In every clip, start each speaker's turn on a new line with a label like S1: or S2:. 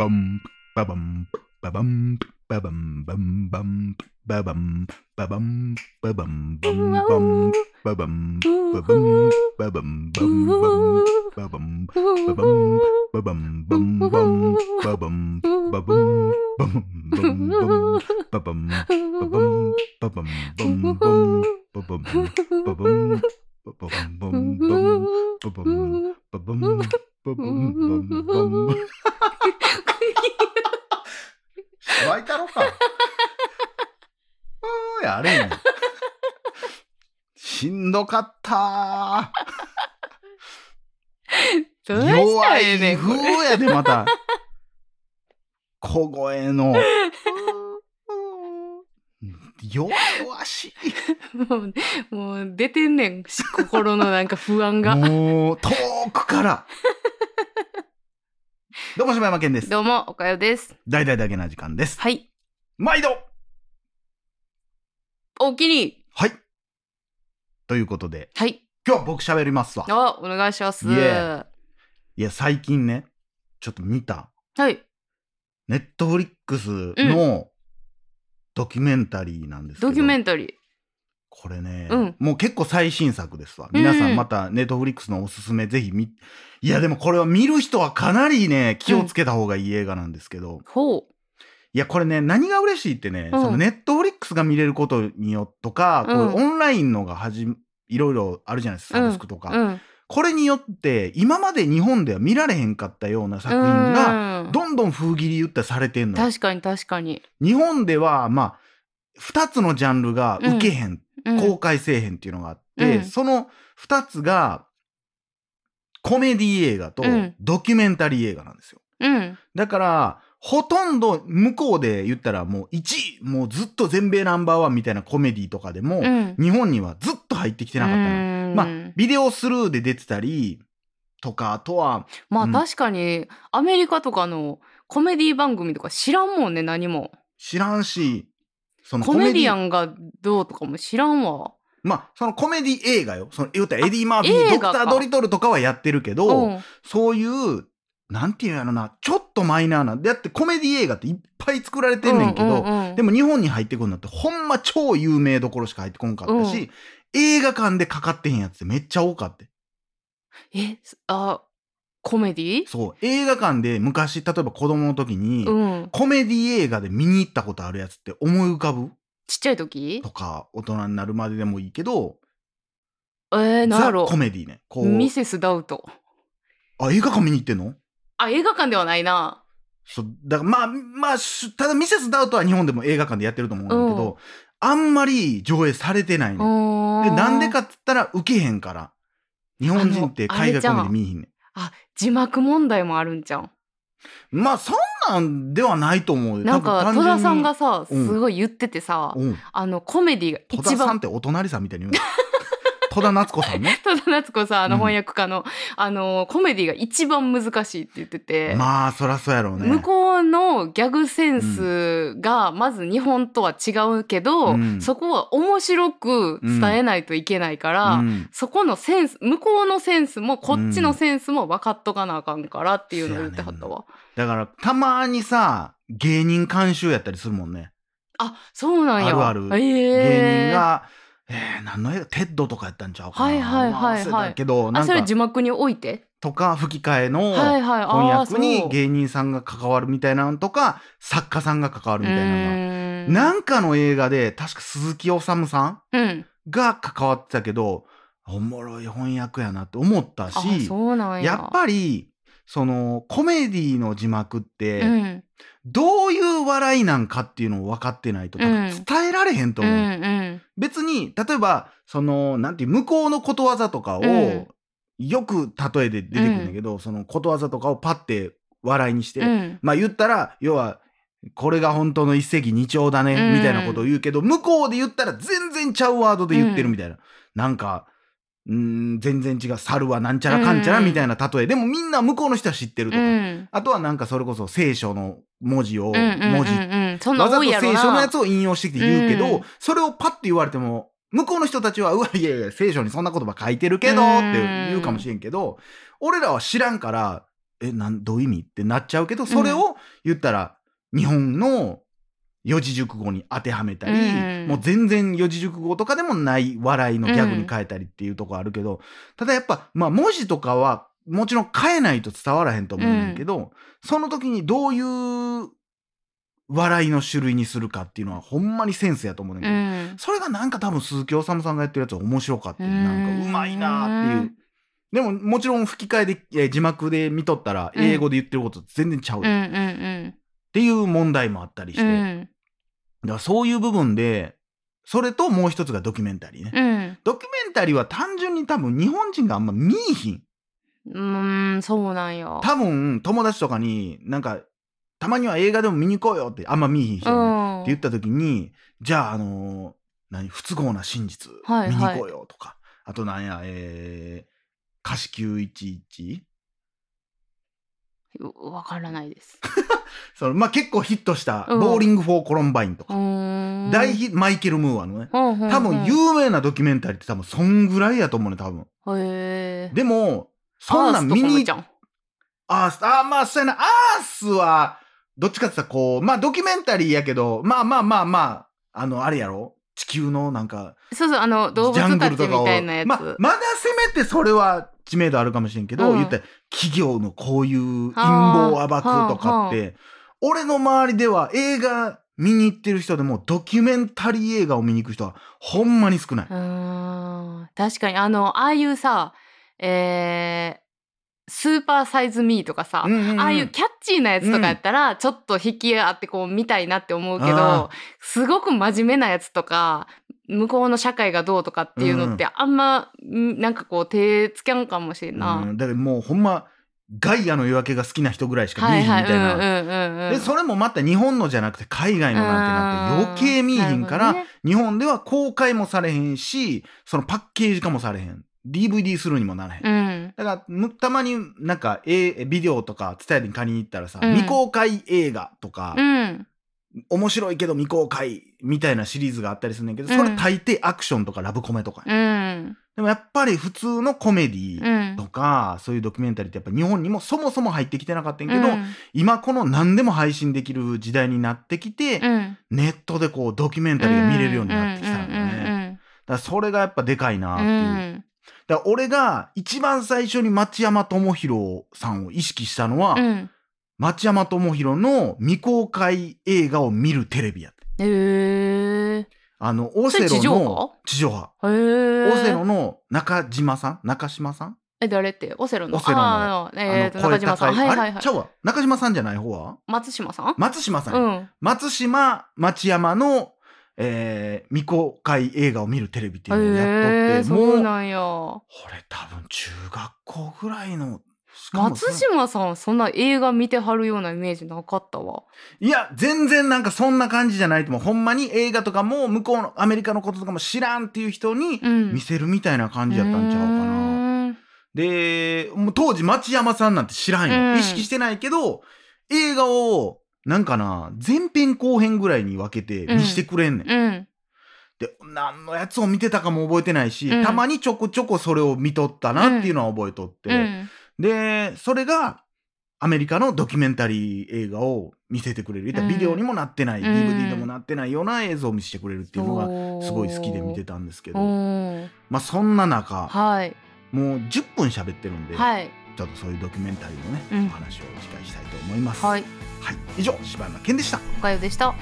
S1: bum ba bum ba bum ba bum bum bum ba bum ba bum ba bum bum bum ba bum ba bum ba bum bum bum ba bum ba bum ba bum bum bum ba bum ba bum bum bum bum ba bum ba bum ba bum bum bum ba bum ba bum ba bum bum bum ba bum ba bum バンババンバンバン湧いたろか。うーやれん。しんどかった
S2: どうした
S1: 弱
S2: らええね
S1: い
S2: んこれ
S1: 風やで、また。小声の。弱々し
S2: もうもう出てんねんし心のなんか不安
S1: い。
S2: が
S1: もう、遠くから。どうも、柴山健です。
S2: どうもおかよです。
S1: 大々だけな時間です。
S2: はい。
S1: 毎度。
S2: おおきに。
S1: はい。ということで、
S2: はい。
S1: 今日は僕喋りますわ。
S2: あお願いします。
S1: イエいや、最近ね、ちょっと見た。
S2: はい。
S1: ネットフリックスのドキュメンタリーなんですけど、
S2: ドキュメンタリー
S1: これね、
S2: うん。
S1: もう結構最新作ですわ。皆さ
S2: うん
S1: ん。またネットフリックスのおすすめぜひ見、いやでもこれは見る人はかなりね、気をつけた方がいい映画なんですけど、
S2: ほ
S1: いやこれね、何が嬉しいってね、
S2: うん。
S1: そのネットフリックスが見れることによっとか、こう
S2: うん
S1: オンラインのがはじ、いろいろあるじゃないですか、サブスクとか。
S2: ううん。
S1: これによって、今まで日本では見られへんかったような作品が、
S2: うん。
S1: どんどん封切り言ったらされてんのよ。
S2: 確かに確かに、
S1: 日本では、まあ、二つのジャンルが受けへん、
S2: うん、
S1: 公開せえへんっていうのがあって、
S2: うん。
S1: その二つが、コメディ映画と
S2: うん。
S1: ドキュメンタリー映画なんですよ。
S2: うん。
S1: だから、ほとんど向こうで言ったらもう1位、もうずっと全米ナンバーワンみたいなコメディとかでも、
S2: うん。
S1: 日本にはずっと入ってきてなかったの。
S2: うん。
S1: まあ、ビデオスルーで出てたり、とか、あとは、うん。
S2: まあ確かにアメリカとかのコメディ番組とか知らんもんね何も。
S1: 知らんし、その
S2: コメディア
S1: ン。
S2: ンがどうとかも知らんわ
S1: まあ、そのコメディ映画よ。その、言うたらエディ・マーフィー、ドクター・ドリトルとかはやってるけど、
S2: うん
S1: そういう、なんていうやろな、ちょっとマイナーな。だってコメディ映画っていっぱい作られてんねんけど、
S2: うんうんうん
S1: でも日本に入ってくるのってほんま超有名どころしか入ってこんかったし、
S2: うん
S1: 映画館でかかってへんやつってめっちゃ多かった。
S2: えあコメディ？
S1: そう。映画館で昔、例えば子供の時に、
S2: うん。
S1: コメディ映画で見に行ったことあるやつって思い浮かぶ？
S2: ちっちゃい時？
S1: とか、大人になるまででもいいけど、
S2: えー、なんや
S1: ザ・
S2: ろ
S1: コメディね。こう。
S2: ミセスダウト。
S1: あ、映画館見に行ってんの？
S2: あ映画館ではないな。
S1: そう、だからまあ、まあ、しただミセス・ダウトは日本でも映画館でやってると思うんだけど、
S2: うん。
S1: あんまり上映されてないの。で、なんでかって言ったら受けへんから。日本人って海外コメディ見えへんね
S2: あ字幕問題もあるんじゃん
S1: ん。まあ、そんなんではないと思うよ。
S2: なんか戸田さんが
S1: 単
S2: さすごい言っててさ、
S1: うん。
S2: あのコメディが
S1: 戸
S2: 一番
S1: 田さんってお隣さんみたいに言うの？戸田夏子さんね。
S2: 戸田夏子さんあの
S1: うん
S2: 翻訳家の、あのコメディが一番難しいって言ってて、
S1: まあ、そらそうやろうね。
S2: 向こうのギャグセンスがまず日本とは違うけど、
S1: うん
S2: そこは面白く伝えないといけないから、
S1: うん
S2: そこのセンス向こうのセンスもこっちのセンスも分かっとかなあかんからっていうのを言ってはったわ。
S1: だから、たまにさ、芸人監修やったりするもんね。
S2: あそうなんや。
S1: あるある
S2: えー
S1: 芸人が、えー、何の映画テッドとかやったんちゃうかな。
S2: はいはいはいはい。
S1: けど、な
S2: あそれ
S1: んか、
S2: 字幕に置いて？
S1: とか、吹き替えの
S2: はいはい。
S1: 翻訳に芸人さんが関わるみたいなのとか、作家さんが関わるみたいなの。なんかの映画で、確か鈴木おさむさん
S2: うん。
S1: が関わってたけど、おもろい翻訳やなって思った
S2: あ
S1: し、
S2: や
S1: っぱり、その、コメディの字幕って、
S2: うん。
S1: どういう笑いなんかっていうのを分かってないと、
S2: うん。
S1: 伝えられへんと
S2: うん
S1: 思う。
S2: うん
S1: 別に、例えば、その、なんていう、向こうのことわざとかを、
S2: うん。
S1: よく例えで出てくるんだけど、そのことわざとかをパッて笑いにして、
S2: うん。
S1: まあ言ったら、要は、これが本当の一石二鳥だね、
S2: うん。
S1: みたいなことを言うけど、向こうで言ったら全然ちゃうワードで言ってるみたいな。なんか、うーん、全然違う、猿はなんちゃらかんちゃら
S2: うん。
S1: みたいな例え。でもみんな向こうの人は知ってるとか。
S2: うん。
S1: あとはなんかそれこそ聖書の文字を、
S2: うんうんうん
S1: 文字。わざと聖書のやつを引用してきて言うけど、
S2: うん。
S1: それをパッて言われても、向こうの人たちは、うわ、いやいや、聖書にそんな言葉書いてるけど、って言うかもしれんけど、俺らは知らんから、えなんどういう意味？ってなっちゃうけどそれを言ったら日本の四字熟語に当てはめたり、
S2: うん
S1: もう全然四字熟語とかでもない笑いのギャグに変えたりっていうとこあるけど、ただやっぱまあ文字とかはもちろん変えないと伝わらへんと思うねんけど、その時にどういう笑いの種類にするかっていうのはほんまにセンスやと思うねん
S2: う
S1: けど、
S2: ん。
S1: それがなんか多分鈴木おさむさんがやってるやつは面白かったなんかうまいなっていう。でももちろん吹き替えでえー字幕で見とったら
S2: うん
S1: 英語で言ってること全然ちゃう
S2: うん
S1: よっ
S2: うん
S1: ていう問題もあったりして、
S2: うん。う
S1: だ
S2: ん
S1: からそういう部分でそれともう一つがドキュメンタリーね。
S2: うん。
S1: ドキュメンタリーは単純に多分日本人があんま見いひん。
S2: うーんそうなんや
S1: 多分友達とかになんかたまには映画でも見に行こうよってあんま見いひん人やね。
S2: うん。
S1: って言った時にじゃああのー何不都合な真実
S2: はい
S1: 見に行こうよとか、あとなんやえー、歌詞911
S2: うわからないです。
S1: そのまあ結構ヒットした「
S2: うん。
S1: ボーリング・フォー・コロンバイン」と
S2: う
S1: か、大ヒマイケル・ムーアのね。
S2: 多
S1: 多分有名なドキュメンタリーって多分そんぐらいやと思うね多分。
S2: へえ
S1: でもそんなん見に
S2: ちゃん。
S1: アースあーまあそうやな。アースはどっちかって言ったらこうまあドキュメンタリーやけどまあまあまあまああのあれやろ？地球のなんか
S2: そうそうあの動
S1: ジャン
S2: 物たち
S1: グルとかを
S2: みたいなやつ、
S1: まあまだせめてそれは知名度あるかもしれんけど、
S2: うん
S1: 言ったら企業のこういう陰謀を暴くとかって、俺の周りでは映画見に行ってる人でもドキュメンタリー映画を見に行く人はほんまに少ない。
S2: 確かにあのああいうさえースーパーサイズミーとかさ、
S1: うんうんうん。
S2: ああいうキャッチーなやつとかやったら、ちょっと引き合ってこう見たいなって思うけ
S1: あ
S2: どすごく真面目なやつとか向こうの社会がどうとかっていうのってあんま、んなんかこう手つけんかもしれんな。
S1: うん。だからもうほんまガイアの夜明けが好きな人ぐらいしか見えへんみ
S2: はい
S1: たい。な。でそれもまた日本のじゃなくて海外のなんてなって余計見えへんから、
S2: ね。
S1: 日本では公開もされへんしそのパッケージ化もされへん。DVD するにもならへん、
S2: うん
S1: だからむたまになんか、えビデオとか伝えに借りに行ったらさ、
S2: うん。
S1: 未公開映画とか、
S2: うん。
S1: 面白いけど未公開みたいなシリーズがあったりするんだけどそれ
S2: うん
S1: 大抵アクションとかラブコメとか、
S2: うん。
S1: でもやっぱり普通のコメディ
S2: うん
S1: とか、そういうドキュメンタリーってやっぱ日本にもそもそも入ってきてなかったんやけど、
S2: うん。
S1: 今この何でも配信できる時代になってきて、
S2: うん。
S1: ネットでこうドキュメンタリーが見れるようになってきたんだよね。
S2: ね。
S1: だからそれがやっぱでかいなっ
S2: う
S1: ていう。
S2: ん
S1: だから俺が一番最初に町山智博さんを意識したのは、
S2: うん。
S1: 町山智博の未公開映画を見るテレビやって。
S2: へえ。
S1: あの、オセロの
S2: 波？
S1: 地上波。
S2: へえ。
S1: オセロの中島さん？中島さん？
S2: え誰って？オセロの？
S1: オセロの。
S2: あーえーと中島さん。はいはいはい。
S1: ちゃうわ。中島さんじゃない？方は？
S2: 松島さん？
S1: 松島さんや。
S2: うん。
S1: 松島町山の、えー未公開映画を見るテレビっていうのをやっとって、
S2: へえ
S1: も
S2: そううなんや。
S1: 俺多分中学校ぐらいの
S2: 松島さんはそんな映画見てはるようなイメージなかったわ。
S1: いや全然なんかそんな感じじゃないと思うほんまに映画とかも向こうのアメリカのこととかも知らんっていう人に
S2: うん。
S1: 見せるみたいな感じやったんちゃうかな、
S2: な
S1: でもう当時町山さんなんて知らんよ、
S2: うん。
S1: 意識してないけど映画をなんかな前編後編ぐらいに分けて見してくれんねん、
S2: うん。
S1: で何のやつを見てたかも覚えてないし、
S2: うん。
S1: たまにちょこちょこそれを見とったなっていうのは覚えとって、
S2: うん。
S1: でそれがアメリカのドキュメンタリー映画を見せてくれる。ビデオにもなってない、
S2: うん。
S1: DVD でもなってないような映像を見せてくれるっていうのがすごい好きで見てたんですけど。
S2: うん。
S1: まあそんな中
S2: はい。
S1: もう10分喋ってるんで、
S2: はい
S1: ちょっとそういうドキュメンタリーのね、
S2: うん
S1: お話を次回したいと思います。
S2: はい
S1: はい、以上柴山健でした。
S2: おかよでした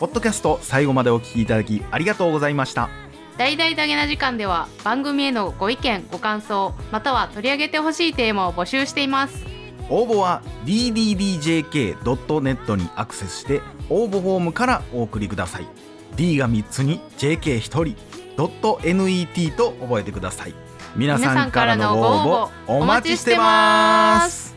S1: ポッドキャスト最後までお聞きいただきありがとうございました。
S2: 大々だげな時間では番組へのご意見ご感想または取り上げてほしいテーマを募集しています。
S1: 応募は dddjk.net にアクセスして応募フォームからお送りください。D が3つに JK1 人 .net と覚えてください。皆さんからのご応募お待ちしてます